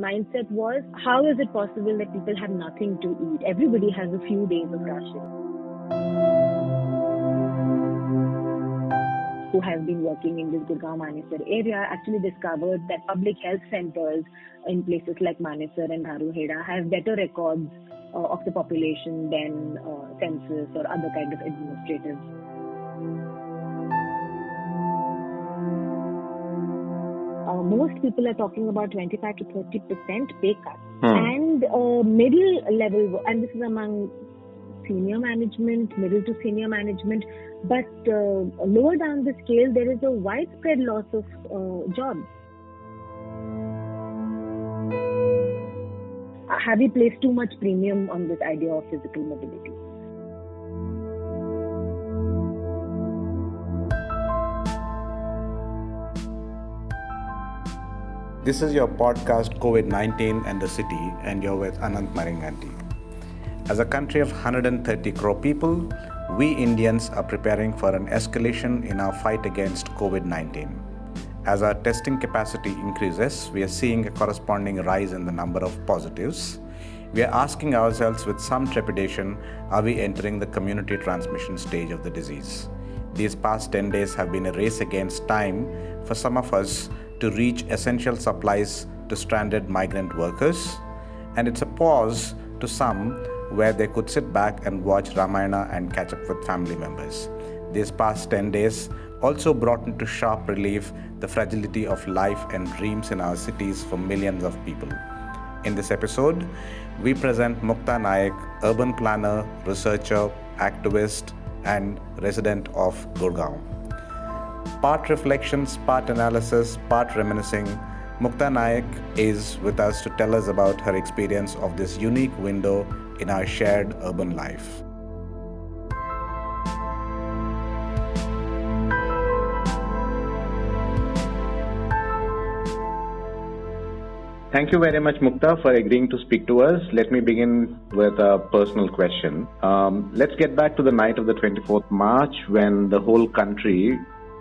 mindset was how is it possible that people have nothing to eat? Everybody has a few days of ration. Who have been working in this Gurgaon Manesar area actually discovered that public health centers in places like Manesar and Dharuheda have better records uh, of the population than uh, census or other kind of administrative most people are talking about 25 to 30 percent pay cut, hmm. and uh, middle level, and this is among senior management, middle to senior management, but uh, lower down the scale, there is a widespread loss of uh, jobs. Have we placed too much premium on this idea of physical mobility? This is your podcast COVID 19 and the City, and you're with Anant Maringanti. As a country of 130 crore people, we Indians are preparing for an escalation in our fight against COVID 19. As our testing capacity increases, we are seeing a corresponding rise in the number of positives. We are asking ourselves with some trepidation are we entering the community transmission stage of the disease? These past 10 days have been a race against time for some of us to reach essential supplies to stranded migrant workers, and it's a pause to some where they could sit back and watch Ramayana and catch up with family members. These past 10 days also brought into sharp relief the fragility of life and dreams in our cities for millions of people. In this episode, we present Mukta Naik, urban planner, researcher, activist, and resident of Gurgaon. Part reflections, part analysis, part reminiscing. Mukta Naik is with us to tell us about her experience of this unique window in our shared urban life. Thank you very much, Mukta, for agreeing to speak to us. Let me begin with a personal question. Um, let's get back to the night of the 24th March when the whole country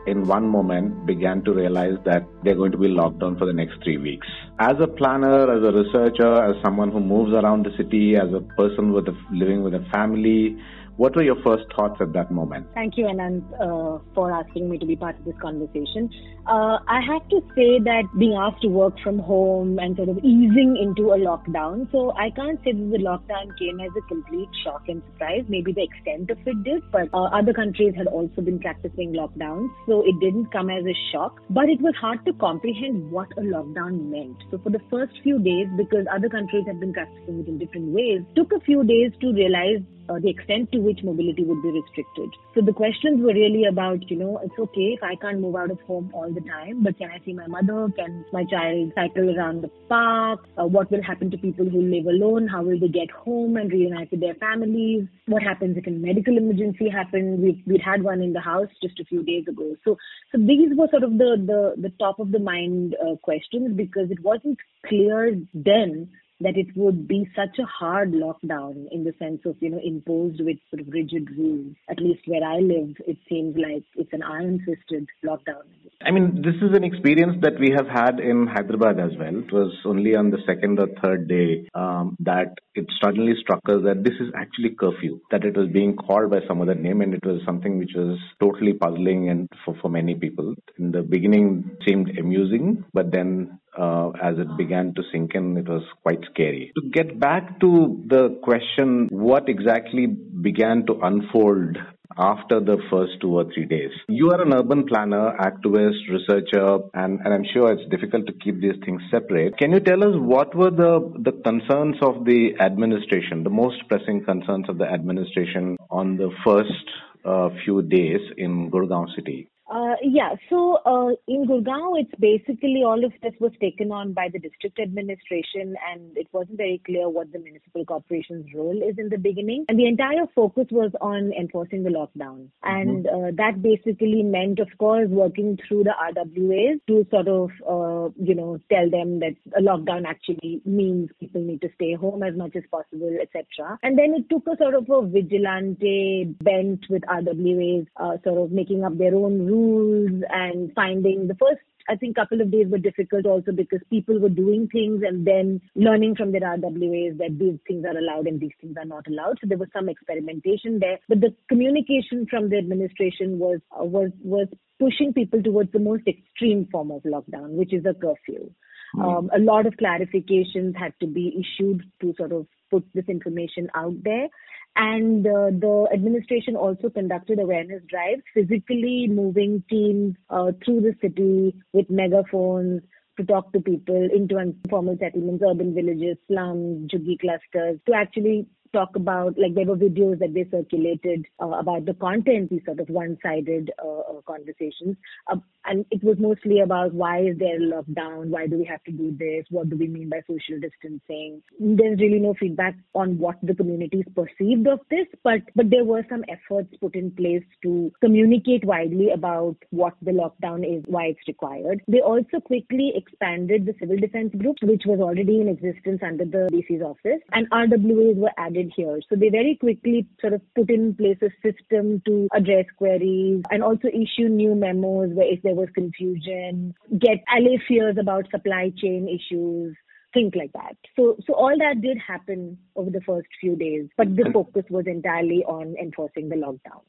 in one moment began to realize that they're going to be locked down for the next three weeks. As a planner, as a researcher, as someone who moves around the city, as a person with a, living with a family, what were your first thoughts at that moment? Thank you, Anand, uh, for asking me to be part of this conversation. Uh, I have to say that being asked to work from home and sort of easing into a lockdown, so I can't say that the lockdown came as a complete shock and surprise. Maybe the extent of it did, but uh, other countries had also been practicing lockdowns, so it didn't come as a shock. But it was hard to comprehend what a lockdown meant. So for the first few days, because other countries had been practicing it in different ways, took a few days to realize uh, the extent to which mobility would be restricted. So the questions were really about, you know, it's okay if I can't move out of home all the time, but can I see my mother? Can my child cycle around the park? Uh, what will happen to people who live alone? How will they get home and reunite with their families? What happens if a medical emergency happens? We we'd had one in the house just a few days ago. So so these were sort of the the, the top of the mind uh, questions because it wasn't clear then that it would be such a hard lockdown in the sense of, you know, imposed with sort of rigid rules. At least where I live, it seems like it's an iron fisted lockdown. I mean, this is an experience that we have had in Hyderabad as well. It was only on the second or third day um, that it suddenly struck us that this is actually curfew, that it was being called by some other name, and it was something which was totally puzzling and for, for many people. In the beginning, seemed amusing, but then uh, as it began to sink in, it was quite scary. To get back to the question, what exactly began to unfold after the first two or three days. You are an urban planner, activist, researcher, and, and I'm sure it's difficult to keep these things separate. Can you tell us what were the, the concerns of the administration, the most pressing concerns of the administration on the first uh, few days in Gurgaon city? Uh, yeah, so uh, in Gurgaon, it's basically all of this was taken on by the district administration, and it wasn't very clear what the municipal corporation's role is in the beginning. And the entire focus was on enforcing the lockdown, and mm-hmm. uh, that basically meant, of course, working through the RWAs to sort of, uh, you know, tell them that a lockdown actually means people need to stay home as much as possible, etc. And then it took a sort of a vigilante bent with RWAs, uh, sort of making up their own rules rules and finding the first I think couple of days were difficult also because people were doing things and then learning from their RWAs that these things are allowed and these things are not allowed. So there was some experimentation there, but the communication from the administration was uh, was was pushing people towards the most extreme form of lockdown, which is a curfew. Mm. Um, a lot of clarifications had to be issued to sort of put this information out there. And uh, the administration also conducted awareness drives, physically moving teams uh, through the city with megaphones to talk to people into informal settlements, urban villages, slums, juggi clusters, to actually talk about, like there were videos that they circulated uh, about the content, these sort of one-sided uh, uh, conversations. Uh, and it was mostly about why is there a lockdown? Why do we have to do this? What do we mean by social distancing? There's really no feedback on what the communities perceived of this, but, but there were some efforts put in place to communicate widely about what the lockdown is, why it's required. They also quickly expanded the civil defense group, which was already in existence under the DC's office, and RWAs were added here. So they very quickly sort of put in place a system to address queries and also issue new memos where if there was confusion, get allay fears about supply chain issues things like that. So, so all that did happen over the first few days, but the focus was entirely on enforcing the lockdown.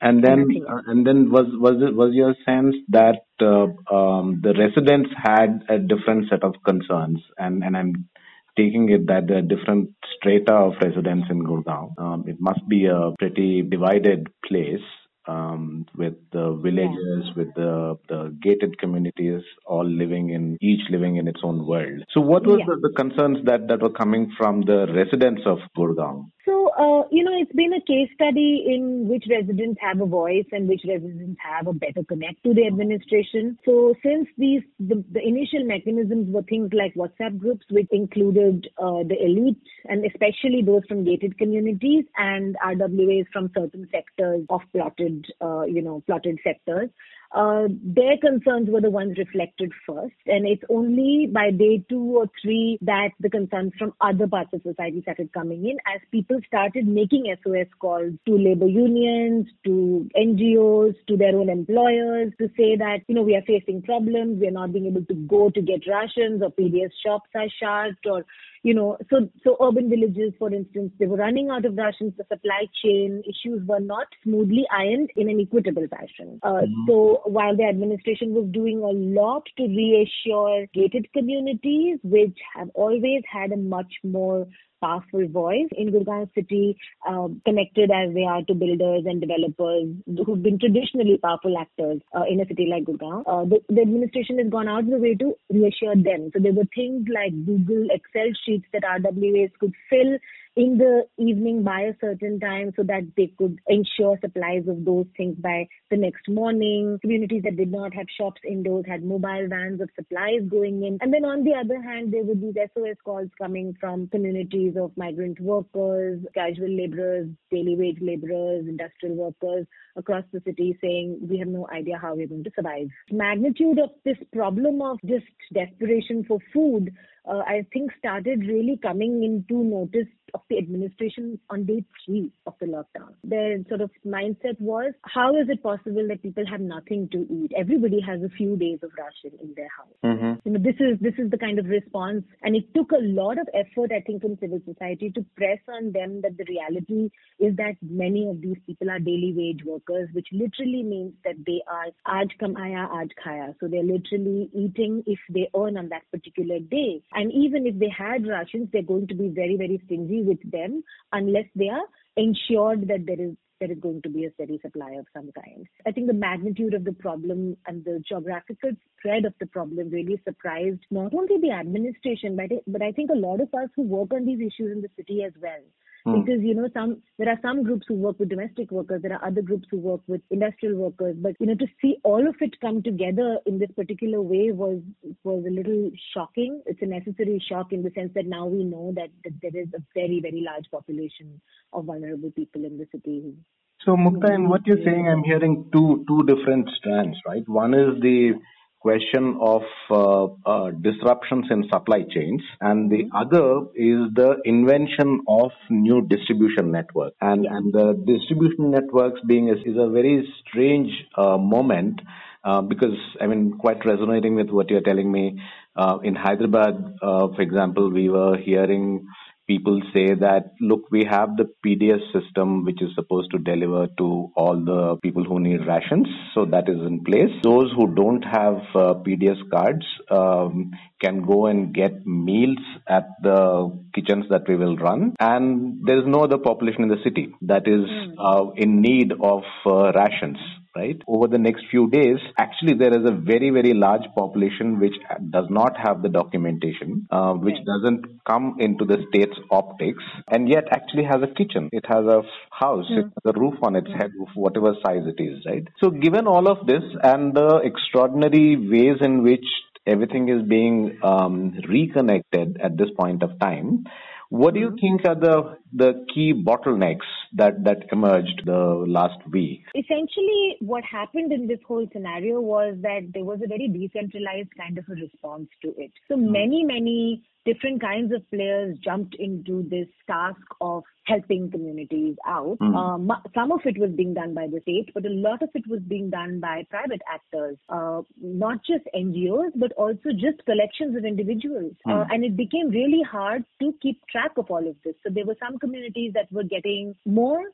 And then, uh, and then was was it was your sense that uh, um, the residents had a different set of concerns, and and I'm taking it that there are different strata of residents in Gurgaon. Um, it must be a pretty divided place. Um, with the villages, yeah. with the, the gated communities, all living in each living in its own world. So, what were yeah. the, the, concerns that, that were coming from the residents of Gurgaon? So, uh, you know, it's been a case study in which residents have a voice and which residents have a better connect to the administration. So, since these, the, the initial mechanisms were things like WhatsApp groups, which included uh, the elite and especially those from gated communities and RWAs from certain sectors of plotted, uh, you know, plotted sectors uh, their concerns were the ones reflected first. And it's only by day two or three that the concerns from other parts of society started coming in as people started making SOS calls to labor unions, to NGOs, to their own employers to say that, you know, we are facing problems, we are not being able to go to get rations or PDS shops are shut or you know, so so urban villages, for instance, they were running out of rations. The supply chain issues were not smoothly ironed in an equitable fashion. Uh, mm-hmm. So while the administration was doing a lot to reassure gated communities, which have always had a much more powerful voice in Gurgaon city, um, connected as they are to builders and developers who've been traditionally powerful actors uh, in a city like Gurgaon. Uh, the, the, administration has gone out of the way to reassure them. So there were things like Google Excel sheets that RWAs could fill in the evening by a certain time so that they could ensure supplies of those things by the next morning. Communities that did not have shops indoors had mobile vans of supplies going in. And then on the other hand, there were these SOS calls coming from communities of migrant workers, casual laborers, daily wage laborers, industrial workers across the city saying we have no idea how we're going to survive. Magnitude of this problem of just desperation for food uh, I think started really coming into notice of the administration on day three of the lockdown. Their sort of mindset was, how is it possible that people have nothing to eat? Everybody has a few days of ration in their house. Mm-hmm. You know, this is this is the kind of response, and it took a lot of effort, I think, from civil society to press on them that the reality is that many of these people are daily wage workers, which literally means that they are aaj kamaya, aaj khaya. So they're literally eating if they earn on that particular day. And even if they had rations, they're going to be very, very stingy with them unless they are ensured that there is there is going to be a steady supply of some kind. I think the magnitude of the problem and the geographical spread of the problem really surprised not only the administration, but, but I think a lot of us who work on these issues in the city as well. Hmm. Because you know, some there are some groups who work with domestic workers, there are other groups who work with industrial workers. But you know, to see all of it come together in this particular way was was a little shocking. It's a necessary shock in the sense that now we know that, that there is a very very large population of vulnerable people in the city. So Mukta, in what you're saying, I'm hearing two two different strands, right? One is the question of uh, uh, disruptions in supply chains, and the mm-hmm. other is the invention of new distribution networks. And and the distribution networks being is, is a very strange uh, moment. Uh, because I mean, quite resonating with what you're telling me. Uh, in Hyderabad, uh, for example, we were hearing people say that, look, we have the PDS system which is supposed to deliver to all the people who need rations. So that is in place. Those who don't have uh, PDS cards um, can go and get meals at the kitchens that we will run. And there is no other population in the city that is hmm. uh, in need of uh, rations right? Over the next few days, actually, there is a very, very large population which does not have the documentation, uh, which doesn't come into the state's optics, and yet actually has a kitchen. It has a house, mm. it hmm. has a roof on its mm. head, whatever size it is, right? So, given all of this and the extraordinary ways in which everything is being um, reconnected at this point of time, what do you mm-hmm. think are the the key bottlenecks that that emerged the last week? Essentially, what happened in this whole scenario was that there was a very decentralized kind of a response to it. So mm-hmm. many many different kinds of players jumped into this task of helping communities out. Mm. Um, some of it was being done by the state, but a lot of it was being done by private actors, uh, not just NGOs, but also just collections of individuals. Mm. Uh, and it became really hard to keep track of all of this. So there were some communities that were getting more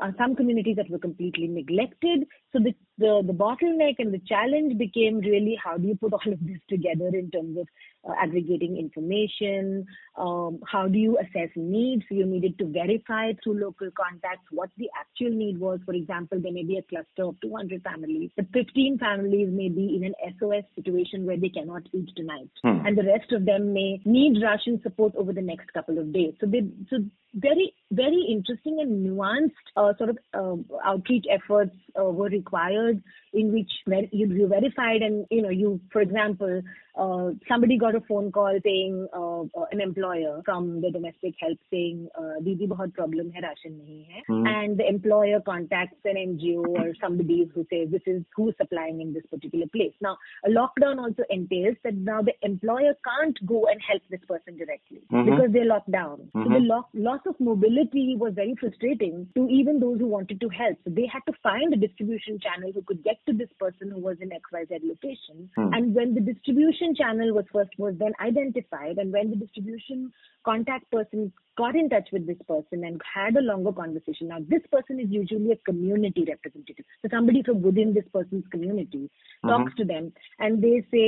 uh, some communities that were completely neglected. So the, the, the bottleneck and the challenge became really how do you put all of this together in terms of uh, aggregating information? Um, how do you assess needs? So you needed to verify through local contacts what the actual need was. For example, there may be a cluster of 200 families, but 15 families may be in an SOS situation where they cannot eat tonight, hmm. and the rest of them may need ration support over the next couple of days. So they so very very interesting and nuanced uh, sort of uh, outreach efforts uh, were required in which you, you verified and you know you for example uh, somebody got a phone call saying uh, an employer from the domestic help saying, uh, Didi, bahut problem hai, ration nahi hai. Hmm. And the employer contacts an NGO or somebody who says, this is who's supplying in this particular place. Now, a lockdown also entails that now the employer can't go and help this person directly mm-hmm. because they're locked down. Mm-hmm. So the hmm. lo- loss of mobility was very frustrating to even those who wanted to help. So they had to find a distribution channel who could get to this person who was in XYZ location. Hmm. And when the distribution channel was first was then identified and when the distribution contact person got in touch with this person and had a longer conversation now this person is usually a community representative so somebody from within this person's community mm-hmm. talks to them and they say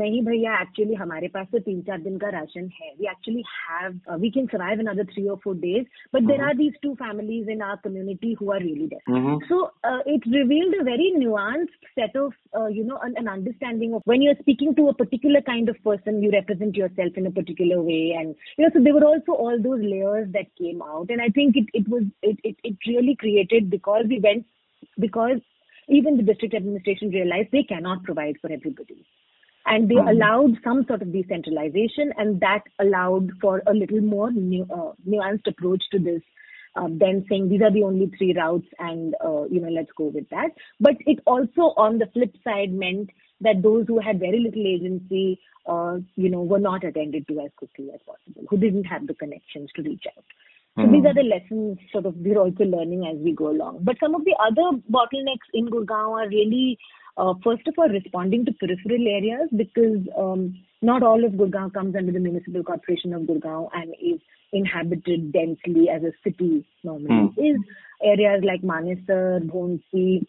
nahi bhaiya actually hamare paas to 3 4 din ka ration hai we actually have uh, we can survive another 3 or 4 days but mm-hmm. there are these two families in our community who are really desperate mm-hmm. so uh, it revealed a very nuanced set of uh, you know an, an understanding of when you're speaking to a particular kind of person, you represent yourself in a particular way. And, you know, so there were also all those layers that came out. And I think it, it was, it, it, it really created because we went, because even the district administration realized they cannot provide for everybody. And they mm-hmm. allowed some sort of decentralization, and that allowed for a little more nu- uh, nuanced approach to this um, then saying these are the only three routes and uh, you know let's go with that but it also on the flip side meant that those who had very little agency, uh, you know, were not attended to as quickly as possible, who didn't have the connections to reach out. So mm-hmm. these are the lessons sort of we're also learning as we go along. But some of the other bottlenecks in Gurgaon are really, uh, first of all, responding to peripheral areas because um, not all of Gurgaon comes under the Municipal Corporation of Gurgaon and is inhabited densely as a city normally. Mm. Is areas like Manesar, Bhondsi,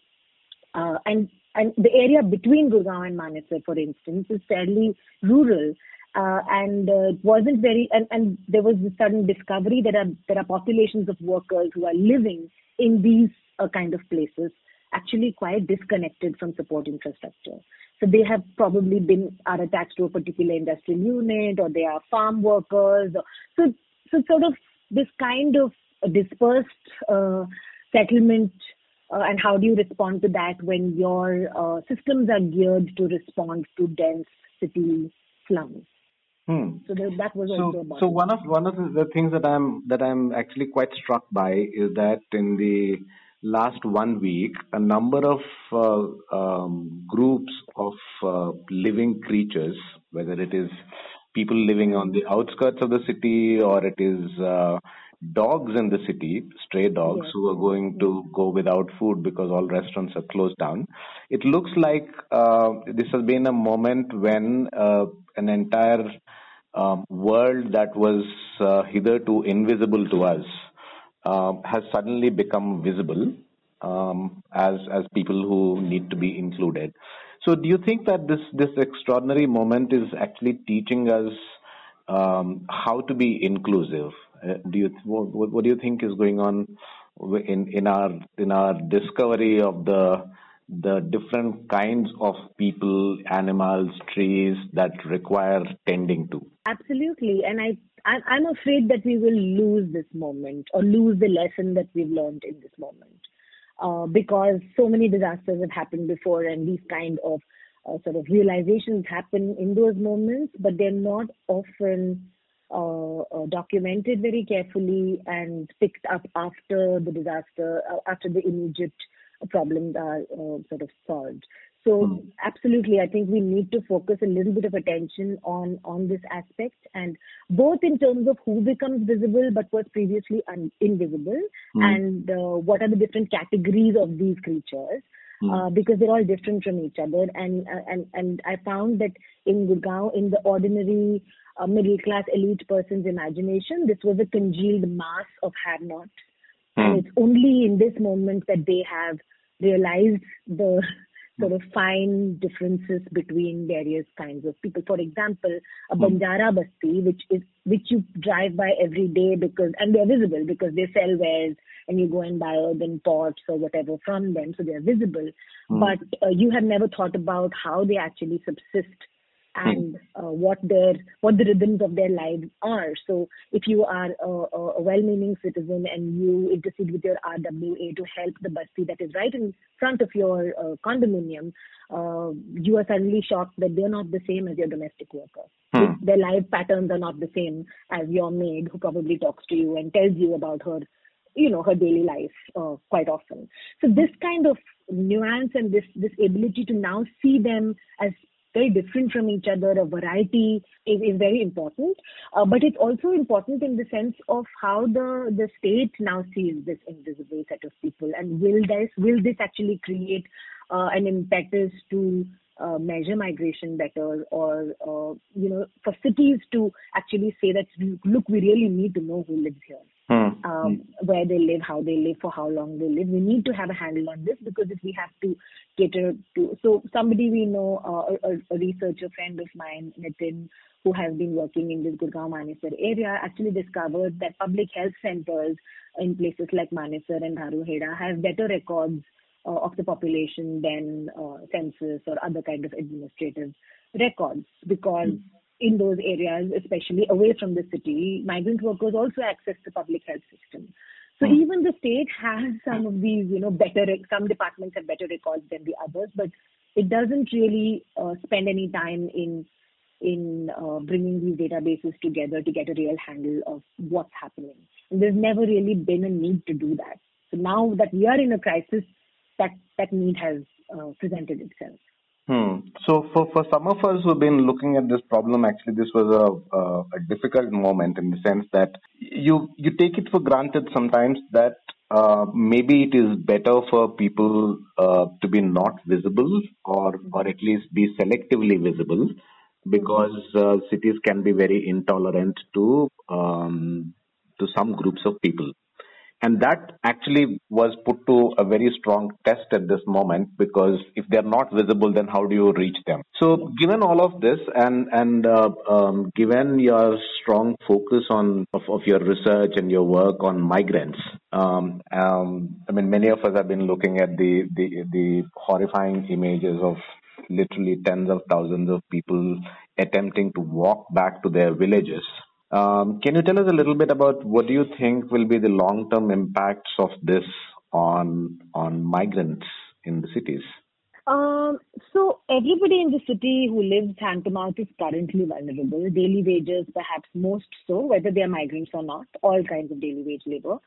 uh, and and the area between Gurgaon and Manesar, for instance, is fairly rural. Uh, and uh, wasn't very, and, and there was this sudden discovery that are, there are populations of workers who are living in these uh, kind of places, actually quite disconnected from support infrastructure. So they have probably been are attached to a particular industrial unit, or they are farm workers. So, so sort of this kind of dispersed uh, settlement and how do you respond to that when your uh, systems are geared to respond to dense city slums? Hmm. So that was so, so one of one of the things that I'm that I'm actually quite struck by is that in the last one week, a number of uh, um, groups of uh, living creatures, whether it is people living on the outskirts of the city or it is uh, dogs in the city, stray dogs yes. who are going to go without food because all restaurants are closed down. It looks like uh, this has been a moment when uh, an entire um, world that was uh, hitherto invisible to us uh, has suddenly become visible um, as as people who need to be included. So, do you think that this this extraordinary moment is actually teaching us um, how to be inclusive? Uh, do you what, what do you think is going on in in our in our discovery of the the different kinds of people, animals, trees that require tending to? Absolutely, and I I'm afraid that we will lose this moment or lose the lesson that we've learned in this moment uh, because so many disasters have happened before and these kind of uh, sort of realizations happen in those moments, but they're not often uh, uh, documented very carefully and picked up after the disaster, uh, after the immediate problems are uh, sort of solved. So mm. absolutely, I think we need to focus a little bit of attention on on this aspect, and both in terms of who becomes visible but was previously un- invisible, mm. and uh, what are the different categories of these creatures. Mm. Uh, because they're all different from each other, and uh, and and I found that in Gurgaon, in the ordinary uh, middle class elite person's imagination, this was a congealed mass of have-nots, and hmm. it's only in this moment that they have realized the sort of fine differences between various kinds of people. For example, a hmm. Banjara Basti, which is which you drive by every day because and they're visible because they sell wares and you go and buy urban pots or whatever from them, so they're visible. Mm. But uh, you have never thought about how they actually subsist. And uh, what their what the rhythms of their lives are. So if you are a, a well-meaning citizen and you intercede with your RWA to help the basti that is right in front of your uh, condominium, uh, you are suddenly shocked that they're not the same as your domestic worker. Hmm. Their life patterns are not the same as your maid who probably talks to you and tells you about her you know her daily life uh, quite often so this kind of nuance and this this ability to now see them as very different from each other, a variety is, is very important. Uh, but it's also important in the sense of how the, the state now sees this invisible set of people and will this, will this actually create uh, an impetus to uh, measure migration better or, uh, you know, for cities to actually say that, look, we really need to know who lives here. Hmm. Um, where they live, how they live, for how long they live. We need to have a handle on this because if we have to cater to, so somebody we know, uh, a, a, researcher friend of mine, Nitin, who has been working in this Gurgaon Manesar area, actually discovered that public health centers in places like Manesar and Dharuheda have better records uh, of the population than uh, census or other kind of administrative records because. Mm in those areas, especially away from the city, migrant workers also access the public health system. So mm. even the state has some of these, you know, better, some departments have better records than the others, but it doesn't really uh, spend any time in in uh, bringing these databases together to get a real handle of what's happening. And there's never really been a need to do that. So now that we are in a crisis, that that need has uh, presented itself. Hmm. So for, for some of us who've been looking at this problem, actually this was a, a, a difficult moment in the sense that you you take it for granted sometimes that uh, maybe it is better for people uh, to be not visible or or at least be selectively visible because uh, cities can be very intolerant to um, to some groups of people. And that actually was put to a very strong test at this moment because if they're not visible, then how do you reach them? So, given all of this, and and uh, um, given your strong focus on of, of, your research and your work on migrants, um, um, I mean, many of us have been looking at the the, the horrifying images of literally tens of thousands of people attempting to walk back to their villages um, can you tell us a little bit about what do you think will be the long-term impacts of this on on migrants in the cities? Um, so everybody in the city who lives hand to mouth is currently vulnerable. Daily wages, perhaps most so, whether they are migrants or not, all kinds of daily wage labor.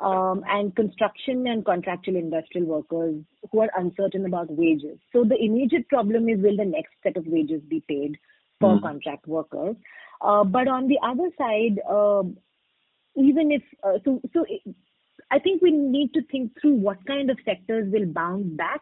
um, and construction and contractual industrial workers who are uncertain about wages. So the immediate problem is will the next set of wages be paid for mm. contract workers? Uh, but on the other side, uh, even if uh, so, so I think we need to think through what kind of sectors will bounce back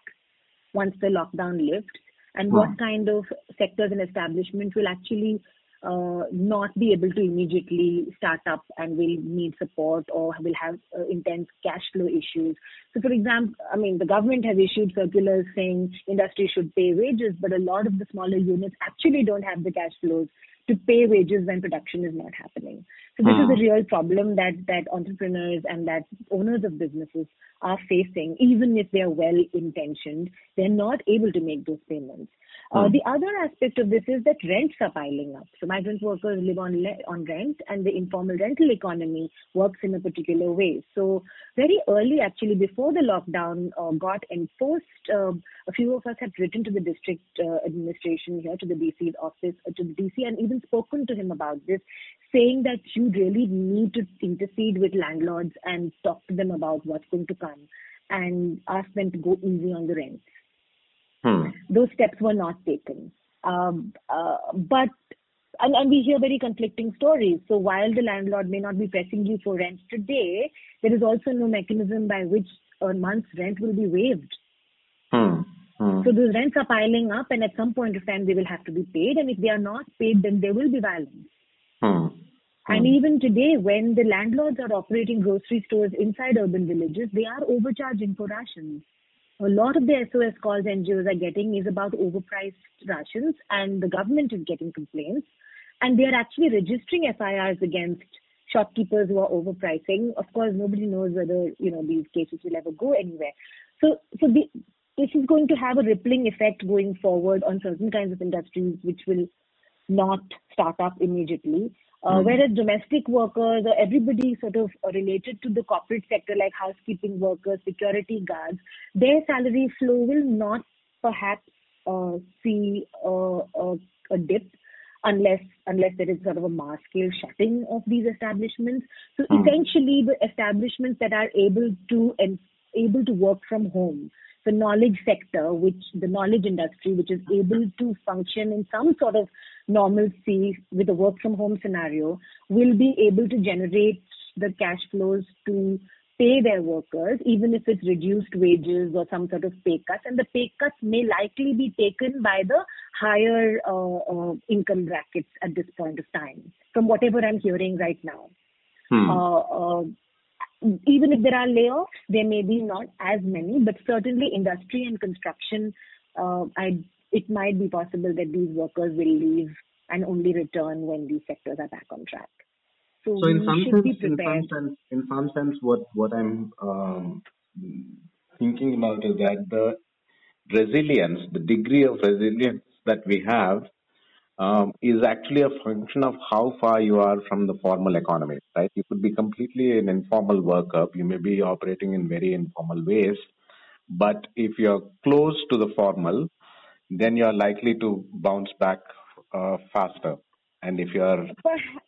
once the lockdown lifts, and mm. what kind of sectors and establishments will actually uh, not be able to immediately start up and will need support or will have uh, intense cash flow issues. So, for example, I mean, the government has issued circulars saying industry should pay wages, but a lot of the smaller units actually don't have the cash flows to pay wages when production is not happening. So this is a hmm. real problem that that entrepreneurs and that owners of businesses are facing, even if they are well intentioned, they're not able to make those payments. Uh, hmm. the other aspect of this is that rents are piling up. So migrant workers live on le- on rent, and the informal rental economy works in a particular way. So very early, actually, before the lockdown uh, got enforced, uh, a few of us had written to the district uh, administration here, to the DC's office, uh, to the DC, and even spoken to him about this, saying that you really need to intercede with landlords and talk to them about what's going to come, and ask them to go easy on the rents. Hmm. Those steps were not taken. Um, uh, but and, and we hear very conflicting stories. So while the landlord may not be pressing you for rent today, there is also no mechanism by which a month's rent will be waived. Hmm. Hmm. So those rents are piling up, and at some point of time they will have to be paid. And if they are not paid, then there will be violence. Hmm. And hmm. even today, when the landlords are operating grocery stores inside urban villages, they are overcharging for rations a lot of the SOS calls NGOs are getting is about overpriced rations, and the government is getting complaints, and they are actually registering FIRs against shopkeepers who are overpricing. Of course, nobody knows whether you know these cases will ever go anywhere. So, so the, this is going to have a rippling effect going forward on certain kinds of industries, which will not start up immediately. Uh, mm Whereas domestic workers or everybody sort of related to the corporate sector, like housekeeping workers, security guards, their salary flow will not perhaps uh, see a, a, a dip unless unless there is sort of a mass scale shutting of these establishments. So mm essentially, the establishments that are able to and able to work from home the knowledge sector, which the knowledge industry, which is able to function in some sort of normalcy with a work from home scenario, will be able to generate the cash flows to pay their workers, even if it's reduced wages or some sort of pay cuts. And the pay cuts may likely be taken by the higher uh, uh, income brackets at this point of time, from whatever I'm hearing right now. Hmm. Uh, uh even if there are layoffs, there may be not as many, but certainly industry and construction, uh, I, it might be possible that these workers will leave and only return when these sectors are back on track. So, so in some sense, in some sense, in some sense, what what I'm um, thinking about is that the resilience, the degree of resilience that we have, um, is actually a function of how far you are from the formal economy, right? You could be completely an informal worker. You may be operating in very informal ways, but if you're close to the formal, then you're likely to bounce back uh, faster. And if you're perhaps,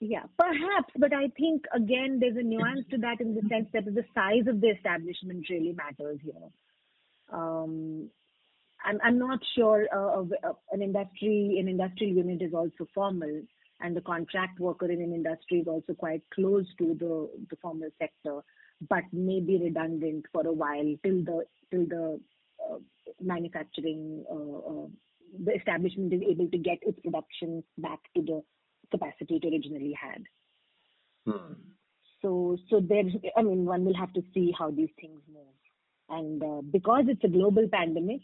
yeah, perhaps, but I think again there's a nuance to that in the sense that the size of the establishment really matters here. Um, I'm, I'm not sure uh, an industry, an industrial unit is also formal, and the contract worker in an industry is also quite close to the, the formal sector, but may be redundant for a while till the till the uh, manufacturing uh, uh, the establishment is able to get its production back to the capacity it originally had. Hmm. So so there's I mean one will have to see how these things move, and uh, because it's a global pandemic,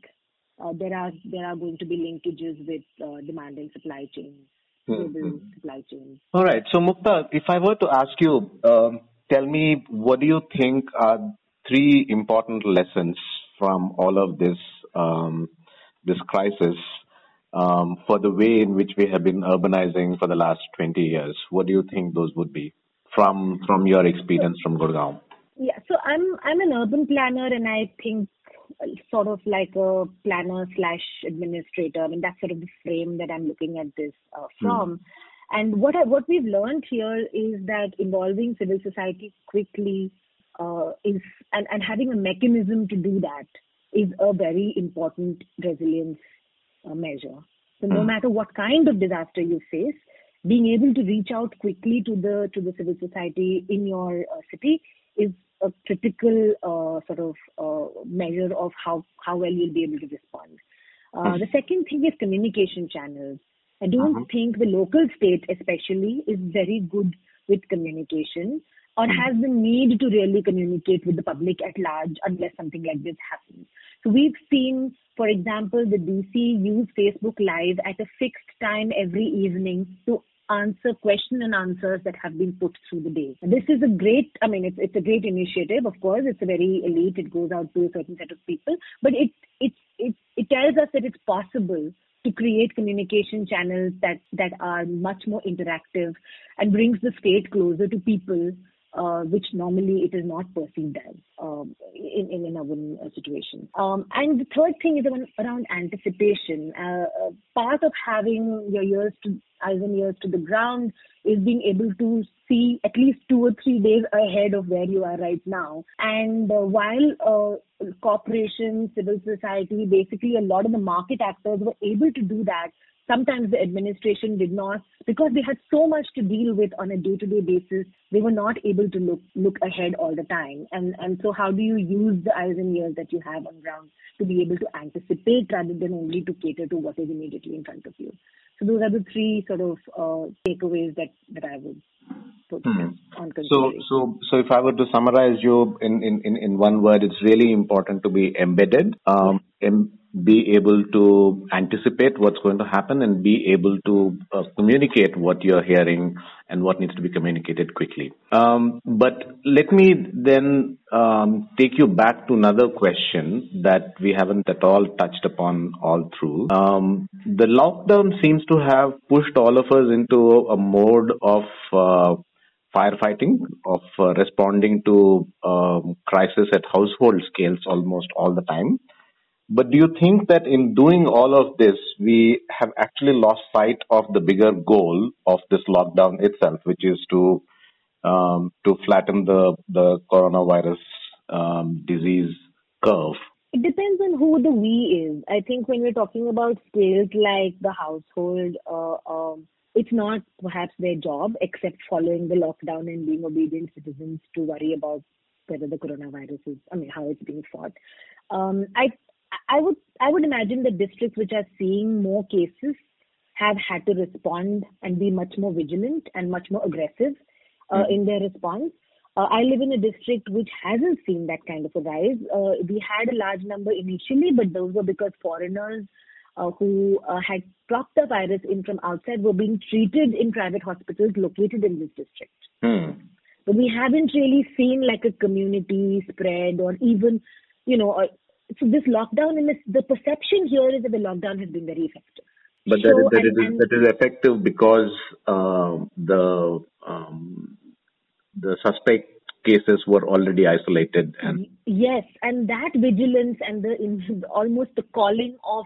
there are there are going to be linkages with uh, demand and supply chains, global mm-hmm. supply chains. All right. So Mukta, if I were to ask you, um, tell me what do you think are three important lessons from all of this um, this crisis um, for the way in which we have been urbanizing for the last 20 years? What do you think those would be from from your experience from Gurgaon? Yeah, so I'm I'm an urban planner, and I think sort of like a planner slash administrator. I mean, that's sort of the frame that I'm looking at this uh, hmm. from. Mm. And what I, what we've learned here is that involving civil society quickly uh, is and, and having a mechanism to do that is a very important resilience uh, measure. So no mm. matter what kind of disaster you face, being able to reach out quickly to the to the civil society in your uh, city is a critical uh, sort of uh, measure of how how well you'll be able to respond. Uh, the second thing is communication channels. I don't uh-huh. think the local state, especially, is very good with communication or mm-hmm. has the need to really communicate with the public at large unless something like this happens. So we've seen, for example, the DC use Facebook Live at a fixed time every evening to answer question and answers that have been put through the day. This is a great, I mean, it's, it's a great initiative. Of course, it's a very elite. It goes out to a certain set of people, but it, it, it, it tells us that it's possible to create communication channels that, that are much more interactive and brings the state closer to people which normally it is not perceived as um, in, in, urban uh, situation. Um, and the third thing is around, around anticipation. Uh, uh, part of having your ears to eyes and ears to the ground is being able to see at least two or three days ahead of where you are right now. And uh, while uh, corporations, civil society, basically a lot of the market actors were able to do that sometimes the administration did not because they had so much to deal with on a day to day basis they were not able to look look ahead all the time. And and so how do you use the eyes and ears that you have on ground to be able to anticipate rather than only to cater to what is immediately in front of you so those are the three sort of uh, takeaways that that i would put hmm. on so so so if i were to summarize you in in in, in one word it's really important to be embedded um, em- be able to anticipate what's going to happen and be able to uh, communicate what you're hearing and what needs to be communicated quickly. Um, but let me then um, take you back to another question that we haven't at all touched upon all through. Um, the lockdown seems to have pushed all of us into a mode of uh, firefighting, of uh, responding to um, crisis at household scales almost all the time. But do you think that in doing all of this, we have actually lost sight of the bigger goal of this lockdown itself, which is to um, to flatten the the coronavirus um, disease curve? It depends on who the we is. I think when we're talking about scales like the household, uh, um, it's not perhaps their job, except following the lockdown and being obedient citizens, to worry about whether the coronavirus is, I mean, how it's being fought. Um, I I would I would imagine the districts which are seeing more cases have had to respond and be much more vigilant and much more aggressive uh, mm-hmm. in their response. Uh, I live in a district which hasn't seen that kind of a rise. Uh, we had a large number initially, but those were because foreigners uh, who uh, had brought the virus in from outside were being treated in private hospitals located in this district. Mm. But we haven't really seen like a community spread or even, you know, so this lockdown and this, the perception here is that the lockdown has been very effective. But that, so, that, and, is, and, that is effective because uh, the um, the suspect cases were already isolated and yes and that vigilance and the in, almost the calling of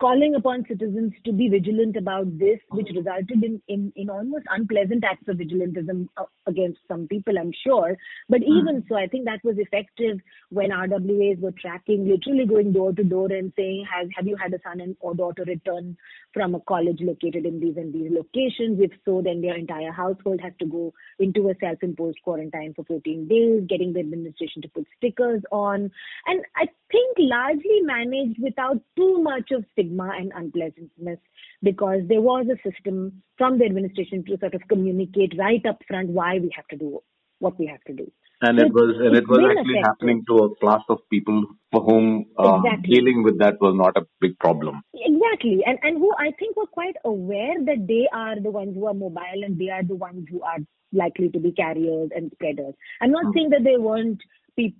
calling upon citizens to be vigilant about this, which resulted in, in, in almost unpleasant acts of vigilantism uh, against some people, I'm sure. But hmm. even mm. so, I think that was effective when RWAs were tracking, literally going door to door and saying, have, have you had a son and or daughter return from a college located in these and these locations? If so, then their entire household has to go into a self-imposed quarantine for 14 days, getting the administration to put stickers on. And I think largely managed without too much of stigma and unpleasantness because there was a system from the administration to sort of communicate right up front why we have to do what we have to do. And so it was and it was actually effective. happening to a class of people for whom uh, exactly. dealing with that was not a big problem. Exactly, and and who I think were quite aware that they are the ones who are mobile and they are the ones who are likely to be carriers and spreaders. I'm not mm. saying that they weren't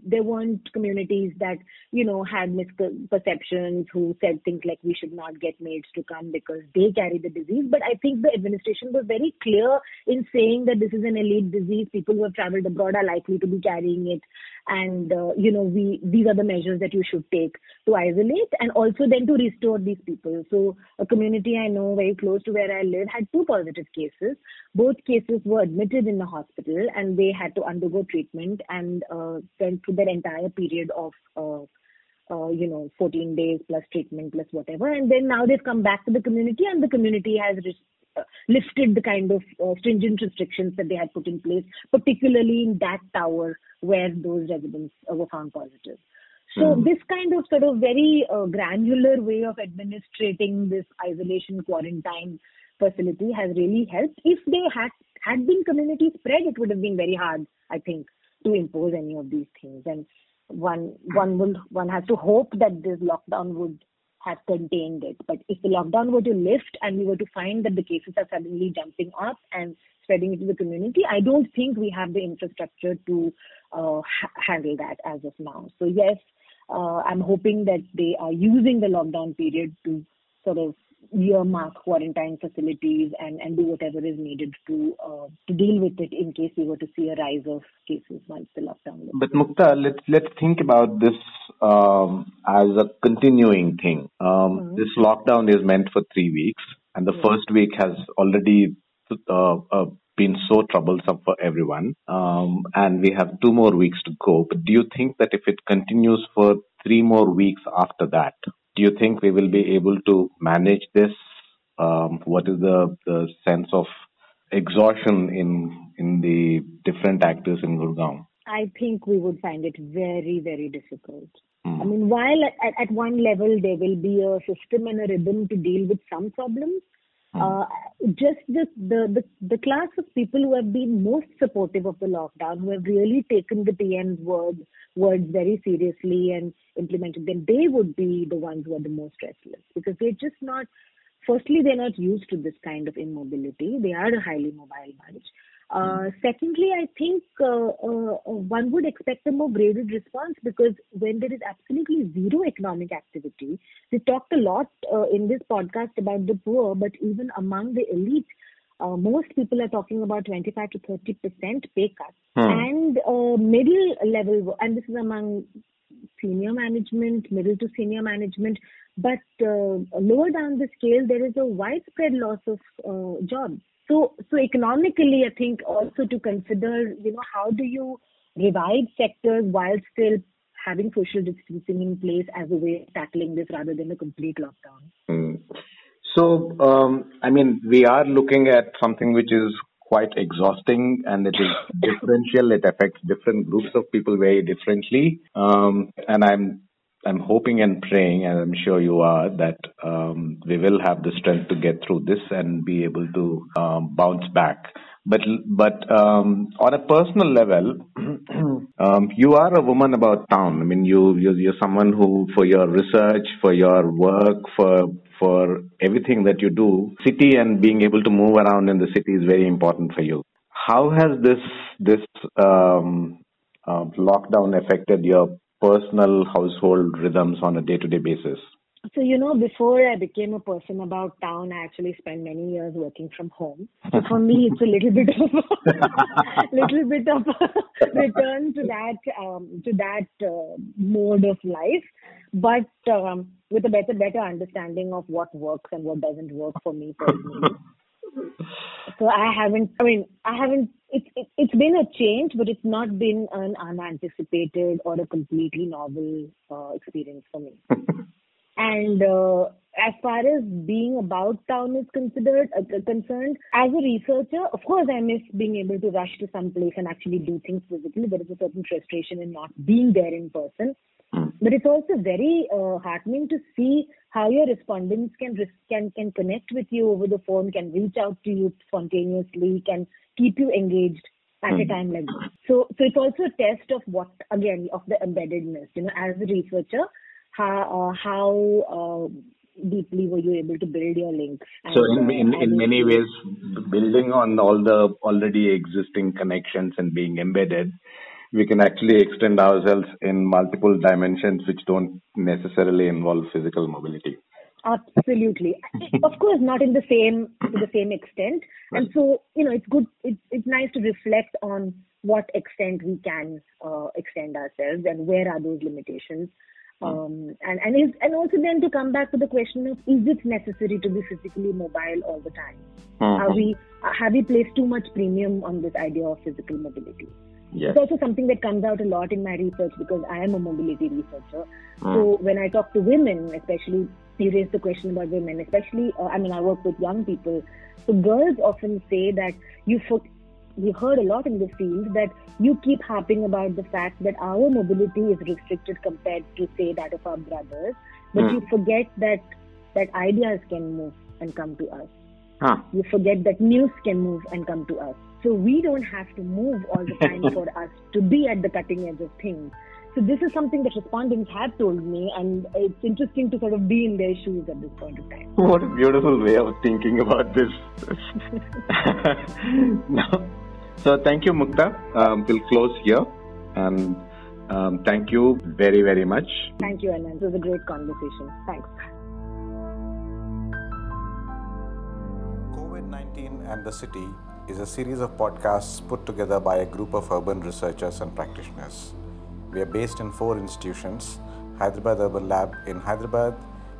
there weren't communities that you know had misperceptions who said things like we should not get maids to come because they carry the disease. But i think the administration was very clear in saying that this is an elite disease. People who have traveled abroad are likely to be carrying it and uh, you know we these are the measures that you should take to isolate and also then to restore these people so a community i know very close to where i live had two positive cases both cases were admitted in the hospital and they had to undergo treatment and uh, went through their entire period of uh, uh, you know, 14 days plus treatment plus whatever. And then now they've come back to the community and the community has uh, lifted the kind of uh, stringent restrictions that they had put in place, particularly in that tower where those residents uh, were found positive. So mm. this kind of sort of very uh, granular way of administrating this isolation quarantine facility has really helped. If they had had been community spread, it would have been very hard, I think, to impose any of these things. And one one will one has to hope that this lockdown would have contained it. But if the lockdown were to lift and we were to find that the cases are suddenly jumping up and spreading into the community, I don't think we have the infrastructure to uh, ha- handle that as of now. So yes, uh, I'm hoping that they are using the lockdown period to sort of earmark quarantine facilities and, and do whatever is needed to uh, to deal with it in case we were to see a rise of cases once the lockdown. Lifts. But Mukta, let's let's think about this um, as a continuing thing. Um, mm-hmm. This lockdown is meant for three weeks, and the yeah. first week has already uh, uh, been so troublesome for everyone. Um, and we have two more weeks to go. But do you think that if it continues for three more weeks after that, do you think we will be able to manage this? Um, what is the, the sense of exhaustion in in the different actors in Gurgaon? I think we would find it very, very difficult. Mm. I mean, while at, at one level there will be a system and a rhythm to deal with some problems, Hmm. Uh, just the, the, the, the class of people who have been most supportive of the lockdown, who have really taken the PM's words, words very seriously and implemented them, they would be the ones who are the most restless because they're just not, firstly, they're not used to this kind of immobility. They are a highly mobile bunch. Uh, secondly, I think uh, uh, one would expect a more graded response because when there is absolutely zero economic activity, we talked a lot uh, in this podcast about the poor, but even among the elite, uh, most people are talking about 25 to 30 percent pay cuts hmm. and uh, middle level, and this is among senior management, middle to senior management, but uh, lower down the scale, there is a widespread loss of jobs. So, so economically, I think also to consider, you know, how do you revive sectors while still having social distancing in place as a way of tackling this rather than a complete lockdown? Mm. So, um, I mean, we are looking at something which is quite exhausting and it is differential. It affects different groups of people very differently. Um, and I'm I'm hoping and praying, and I'm sure you are, that um, we will have the strength to get through this and be able to um, bounce back. But but um, on a personal level, um, you are a woman about town. I mean, you you're, you're someone who, for your research, for your work, for for everything that you do, city and being able to move around in the city is very important for you. How has this this um, uh, lockdown affected your personal household rhythms on a day to day basis? So, you know, before I became a person about town, I actually spent many years working from home. So for me, it's a little bit of a little bit of a return to that um, to that uh, mode of life, but um, with a better better understanding of what works and what doesn't work for me personally. So I haven't. I mean, I haven't. It's it, it's been a change, but it's not been an unanticipated or a completely novel uh, experience for me. and uh, as far as being about town is considered uh, concerned, as a researcher, of course, I miss being able to rush to some place and actually do things physically. There is a certain frustration in not being there in person. Hmm. But it's also very uh, heartening to see how your respondents can can can connect with you over the phone, can reach out to you spontaneously, can keep you engaged at a hmm. time like this. So, so it's also a test of what again of the embeddedness. You know, as a researcher, how uh, how uh, deeply were you able to build your links? So, in uh, in, in many ways, building on all the already existing connections and being embedded we can actually extend ourselves in multiple dimensions which don't necessarily involve physical mobility. Absolutely. of course, not in the same to the same extent. And so, you know, it's good. It's it's nice to reflect on what extent we can uh, extend ourselves and where are those limitations. Hmm. Um, and and is, and also then to come back to the question of is it necessary to be physically mobile all the time? Mm-hmm. Are we have we placed too much premium on this idea of physical mobility? Yes. It's also something that comes out a lot in my research because I am a mobility researcher. Mm. So when I talk to women, especially you raise the question about women, especially uh, I mean I work with young people. So girls often say that you for, we heard a lot in the field that you keep harping about the fact that our mobility is restricted compared to say that of our brothers, but mm. you forget that that ideas can move and come to us. Huh. You forget that news can move and come to us. So we don't have to move all the time for us to be at the cutting edge of things. So this is something that respondents have told me, and it's interesting to sort of be in their shoes at this point of time. What a beautiful way of thinking about this. no. So thank you, Mukta. Um, we'll close here, and um, thank you very, very much. Thank you, Anant. It was a great conversation. Thanks. COVID 19 and the city is a series of podcasts put together by a group of urban researchers and practitioners. We are based in four institutions Hyderabad Urban Lab in Hyderabad,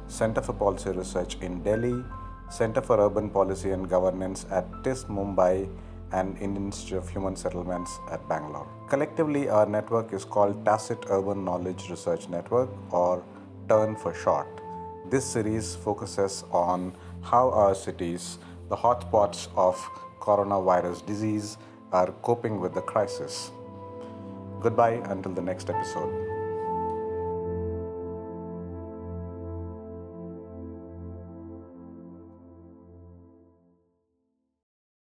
Center for Policy Research in Delhi, Center for Urban Policy and Governance at TISS Mumbai, and Indian Institute of Human Settlements at Bangalore. Collectively, our network is called Tacit Urban Knowledge Research Network or TURN for short. This series focuses on how our cities, the hotspots of coronavirus disease are coping with the crisis. Goodbye until the next episode.